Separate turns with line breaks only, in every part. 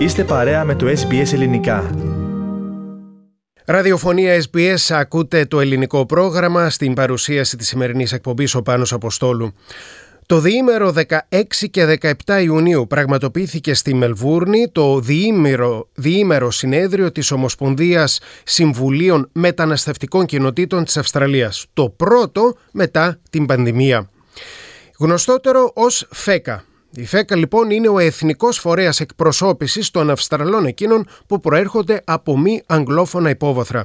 Είστε παρέα με το SBS Ελληνικά.
Ραδιοφωνία SBS ακούτε το ελληνικό πρόγραμμα στην παρουσίαση της σημερινής εκπομπής ο Πάνος Αποστόλου. Το διήμερο 16 και 17 Ιουνίου πραγματοποιήθηκε στη Μελβούρνη το διήμερο, διήμερο συνέδριο της Ομοσπονδίας Συμβουλίων Μεταναστευτικών Κοινοτήτων της Αυστραλίας. Το πρώτο μετά την πανδημία. Γνωστότερο ως ΦΕΚΑ, η ΦΕΚΑ λοιπόν είναι ο εθνικός φορέας εκπροσώπησης των Αυστραλών εκείνων που προέρχονται από μη αγγλόφωνα υπόβαθρα.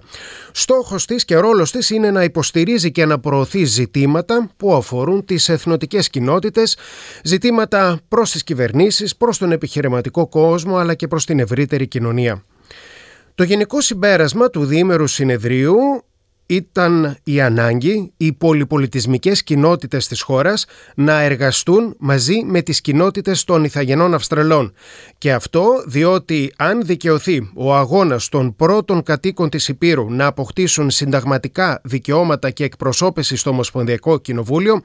Στόχος της και ρόλος της είναι να υποστηρίζει και να προωθεί ζητήματα που αφορούν τις εθνοτικές κοινότητες, ζητήματα προς τις κυβερνήσεις, προς τον επιχειρηματικό κόσμο αλλά και προς την ευρύτερη κοινωνία. Το γενικό συμπέρασμα του διήμερου συνεδρίου ήταν η ανάγκη οι πολυπολιτισμικές κοινότητες της χώρας να εργαστούν μαζί με τις κοινότητες των Ιθαγενών Αυστραλών. Και αυτό διότι αν δικαιωθεί ο αγώνας των πρώτων κατοίκων της Υπήρου να αποκτήσουν συνταγματικά δικαιώματα και εκπροσώπηση στο Ομοσπονδιακό Κοινοβούλιο,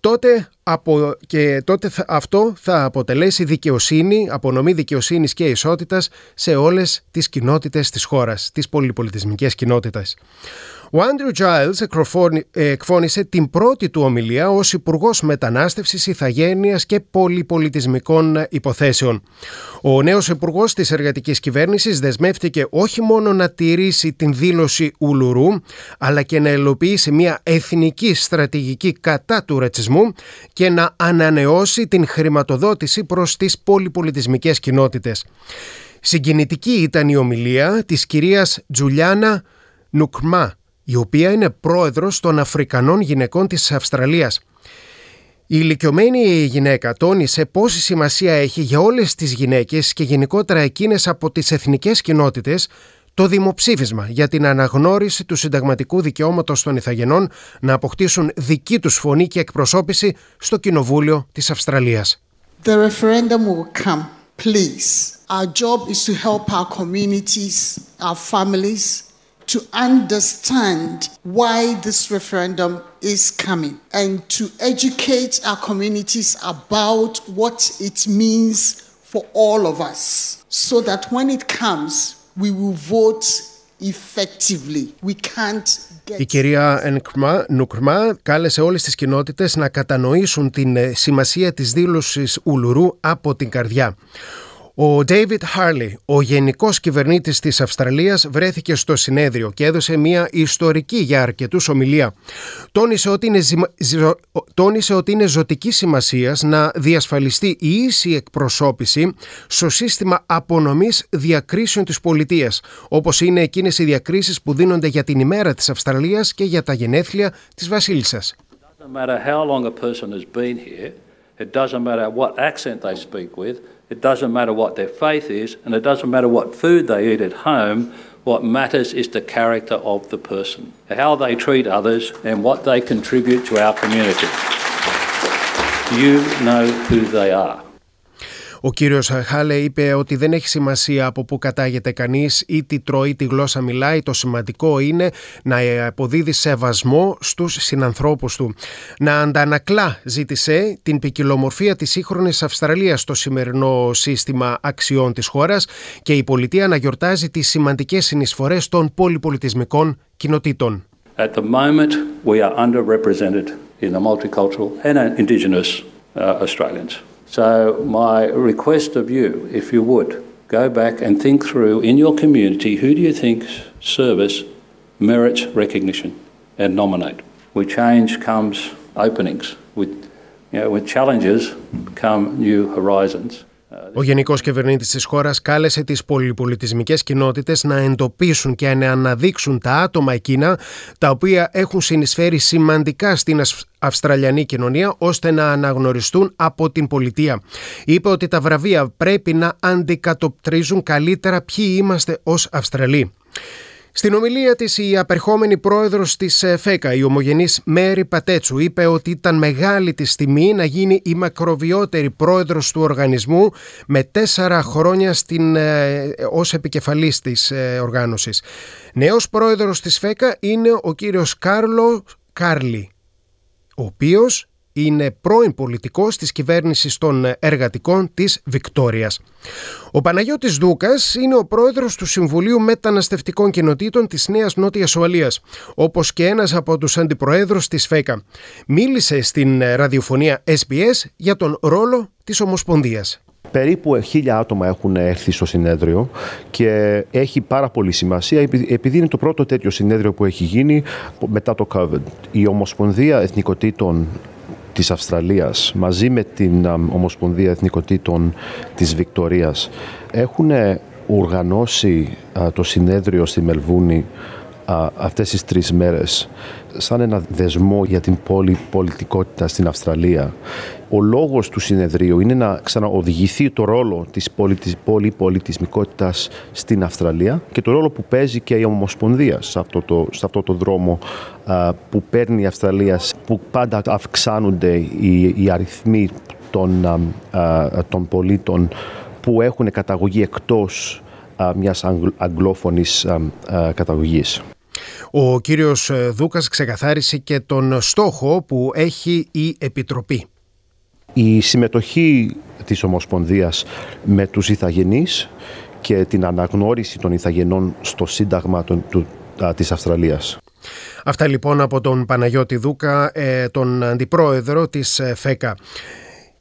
τότε από, και τότε αυτό θα αποτελέσει δικαιοσύνη, απονομή δικαιοσύνης και ισότητας σε όλες τις κοινότητες της χώρας, τις πολυπολιτισμικές κοινότητες. Ο Άντριου Τζάιλς εκφώνησε την πρώτη του ομιλία ως Υπουργός Μετανάστευσης, Ιθαγένειας και Πολυπολιτισμικών Υποθέσεων. Ο νέος Υπουργός της Εργατικής Κυβέρνησης δεσμεύτηκε όχι μόνο να τηρήσει την δήλωση Ουλουρού, αλλά και να ελοποιήσει μια εθνική στρατηγική κατά του ρατσισμού και να ανανεώσει την χρηματοδότηση προς τις πολυπολιτισμικές κοινότητες. Συγκινητική ήταν η ομιλία της κυρίας Τζουλιάνα Νουκμά, η οποία είναι πρόεδρος των Αφρικανών Γυναικών της Αυστραλίας. Η ηλικιωμένη γυναίκα τόνισε πόση σημασία έχει για όλες τις γυναίκες και γενικότερα εκείνες από τις εθνικές κοινότητες το δημοψήφισμα για την αναγνώριση του συνταγματικού δικαιώματος των Ιθαγενών να αποκτήσουν δική τους φωνή και εκπροσώπηση στο Κοινοβούλιο της Αυστραλίας.
The referendum will come, please. Our job is to help our communities, our families, to understand why this referendum is coming and to educate our communities about what it means for all of us so that when it comes, we will vote effectively. We can't
Η κυρία Νουκρμά κάλεσε όλες τις κοινότητες να κατανοήσουν την σημασία της δήλωσης Ουλουρού από την καρδιά. Ο David Harley, ο γενικός κυβερνήτης της Αυστραλίας, βρέθηκε στο συνέδριο και έδωσε μια ιστορική για αρκετούς ομιλία. Τόνισε ότι είναι, τόνισε ότι είναι ζωτικής σημασίας να διασφαλιστεί η ίση εκπροσώπηση στο σύστημα απονομής διακρίσεων της πολιτείας, όπως είναι εκείνες οι διακρίσεις που δίνονται για την ημέρα της Αυστραλίας και για τα γενέθλια της Βασίλισσας. It doesn't matter what accent they speak with. It doesn't matter what their faith is, and it doesn't matter what food they eat at home. What matters is the character of the person, how they treat others, and what they contribute to our community. You know who they are. Ο κύριος Χάλε είπε ότι δεν έχει σημασία από πού κατάγεται κανείς ή τι τρώει, τι γλώσσα μιλάει. Το σημαντικό είναι να αποδίδει σεβασμό στους συνανθρώπους του. Να αντανακλά, ζήτησε, την ποικιλομορφία της σύγχρονης Αυστραλίας στο σημερινό σύστημα αξιών της χώρας και η πολιτεία να γιορτάζει τις σημαντικές συνεισφορές των πολυπολιτισμικών κοινοτήτων.
At the moment we are underrepresented in the multicultural and indigenous uh, Australians. So, my request of you, if you would, go back and think through in your community who do you think service merits recognition and nominate. With change comes openings, with, you know, with challenges come new horizons.
Ο Γενικός Κυβερνήτης της χώρας κάλεσε τις πολυπολιτισμικές κοινότητες να εντοπίσουν και να αναδείξουν τα άτομα εκείνα τα οποία έχουν συνεισφέρει σημαντικά στην Αυστραλιανή κοινωνία ώστε να αναγνωριστούν από την πολιτεία. Είπε ότι τα βραβεία πρέπει να αντικατοπτρίζουν καλύτερα ποιοι είμαστε ως Αυστραλοί. Στην ομιλία της η απερχόμενη πρόεδρος της ε, ΦΕΚΑ, η ομογενής Μέρη Πατέτσου, είπε ότι ήταν μεγάλη της τιμή να γίνει η μακροβιότερη πρόεδρος του οργανισμού με τέσσερα χρόνια στην, ε, ως επικεφαλής της ε, οργάνωσης. Νέος πρόεδρος της ΦΕΚΑ είναι ο κύριος Κάρλο Κάρλι, ο οποίος Είναι πρώην πολιτικός της κυβέρνησης των εργατικών της Βικτόριας. Ο Παναγιώτης Δούκας είναι ο πρόεδρος του Συμβουλίου Μεταναστευτικών Κοινοτήτων της Νέας Νότιας Ουαλίας, όπως και ένας από τους αντιπροέδρους της ΦΕΚΑ. Μίλησε στην ραδιοφωνία SBS για τον ρόλο της Ομοσπονδίας.
Περίπου χίλια άτομα έχουν έρθει στο συνέδριο και έχει πάρα πολύ σημασία επειδή είναι το πρώτο τέτοιο συνέδριο που έχει γίνει μετά το COVID. Η Ομοσπονδία Εθνικοτήτων της Αυστραλίας μαζί με την Ομοσπονδία Εθνικοτήτων της Βικτορίας έχουν οργανώσει το συνέδριο στη Μελβούνη αυτές τις τρεις μέρες σαν ένα δεσμό για την πολιτικότητα στην Αυστραλία. Ο λόγος του συνεδρίου είναι να ξαναοδηγηθεί το ρόλο της πολυπολιτισμικότητας στην Αυστραλία και το ρόλο που παίζει και η Ομοσπονδία σε αυτό το, σε αυτό το δρόμο που παίρνει η Αυστραλία, που πάντα αυξάνονται οι, οι αριθμοί των, των πολίτων που έχουν καταγωγή εκτός μιας αγγλόφωνης καταγωγής.
Ο κύριος ε, Δούκας ξεκαθάρισε και τον στόχο που έχει η Επιτροπή.
Η συμμετοχή της Ομοσπονδίας με τους Ιθαγενείς και την αναγνώριση των Ιθαγενών στο Σύνταγμα των, του, της Αυστραλίας.
Αυτά λοιπόν από τον Παναγιώτη Δούκα, ε, τον αντιπρόεδρο της ε, ΦΕΚΑ.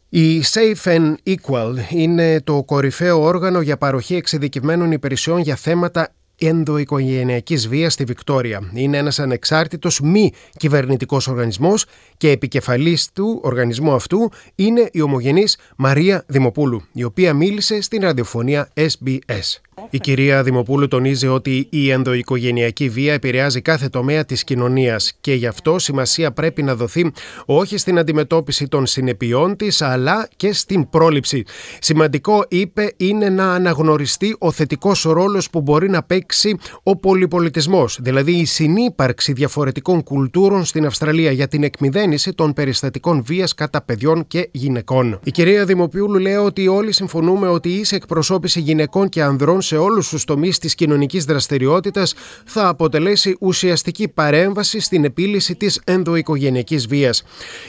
Η Safe and Equal είναι το κορυφαίο όργανο για παροχή εξειδικευμένων υπηρεσιών για θέματα ενδοοικογενειακής βίας στη Βικτόρια. Είναι ένας ανεξάρτητος μη κυβερνητικός οργανισμός και επικεφαλής του οργανισμού αυτού είναι η ομογενής Μαρία Δημοπούλου, η οποία μίλησε στην ραδιοφωνία SBS. Η κυρία Δημοπούλου τονίζει ότι η ενδοοικογενειακή βία επηρεάζει κάθε τομέα της κοινωνίας και γι' αυτό σημασία πρέπει να δοθεί όχι στην αντιμετώπιση των συνεπειών της αλλά και στην πρόληψη. Σημαντικό είπε είναι να αναγνωριστεί ο θετικός ρόλος που μπορεί να παίξει ο πολυπολιτισμός, δηλαδή η συνύπαρξη διαφορετικών κουλτούρων στην Αυστραλία για την εκμυδένιση των περιστατικών βίας κατά παιδιών και γυναικών. Η κυρία Δημοπούλου λέει ότι όλοι συμφωνούμε ότι η εκπροσώπηση γυναικών και ανδρών σε όλους τους τομείς της κοινωνικής δραστηριότητας θα αποτελέσει ουσιαστική παρέμβαση στην επίλυση της ενδοοικογενειακής βίας.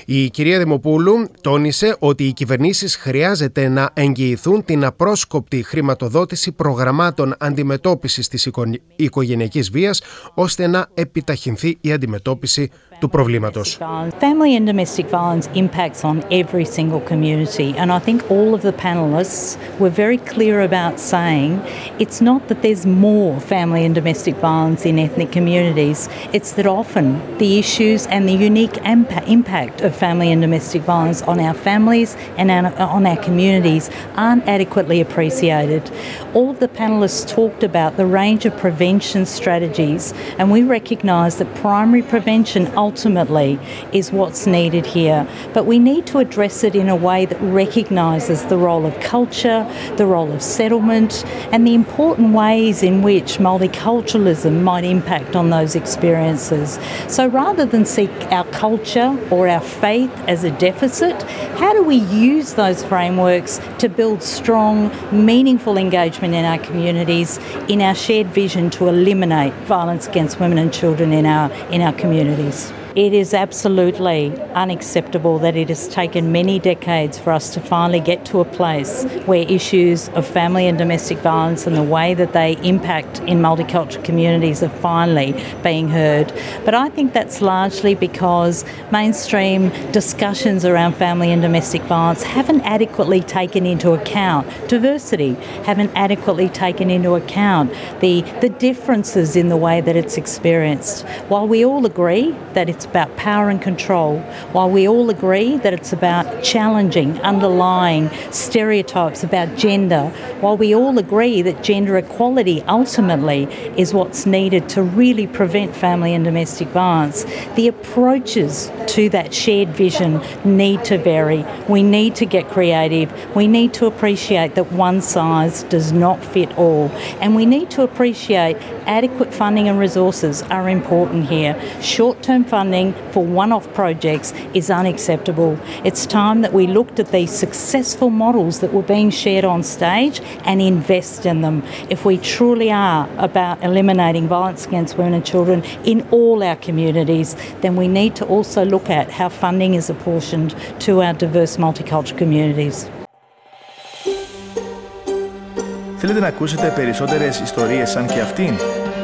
Η κυρία Δημοπούλου τόνισε ότι οι κυβερνήσεις χρειάζεται να εγγυηθούν την απρόσκοπτη χρηματοδότηση προγραμμάτων αντιμετώπισης της οικογενειακής βίας ώστε να επιταχυνθεί η αντιμετώπιση του προβλήματος.
Family and domestic violence impacts on every single community and I think all of the panelists were very clear about saying it's not that there's more family and domestic violence in ethnic communities, it's that often the issues and the unique impact of family and domestic violence on our families and on our communities aren't adequately appreciated. All of the panelists talked about the range of prevention strategies and we recognise that primary prevention ultimately is what's needed here. But we need to address it in a way that recognises the role of culture, the role of settlement, and the important ways in which multiculturalism might impact on those experiences. So rather than seek our culture or our faith as a deficit, how do we use those frameworks to build strong, meaningful engagement in our communities, in our shared vision to eliminate violence against women and children in our, in our communities? It is absolutely unacceptable that it has taken many decades for us to finally get to a place where issues of family and domestic violence and the way that they impact in multicultural communities are finally being heard. But I think that's largely because mainstream discussions around family and domestic violence haven't adequately taken into account diversity, haven't adequately taken into account the, the differences in the way that it's experienced. While we all agree that it's about power and control, while we all agree that it's about challenging underlying stereotypes about gender, while we all agree that gender equality ultimately is what's needed to really prevent family and domestic violence, the approaches to that shared vision need to vary. We need to get creative. We need to appreciate that one size does not fit all. And we need to appreciate adequate funding and resources are important here. Short term funding funding for one off projects is unacceptable. It's time that we looked at these successful models that were being shared on stage and invest in them if we truly are about eliminating violence against women and children in all our communities, then we need to also look at how funding is apportioned to our diverse multicultural communities.
Θέλετε να ακούσετε περισσότερες ιστορίες σαν και αυτήν?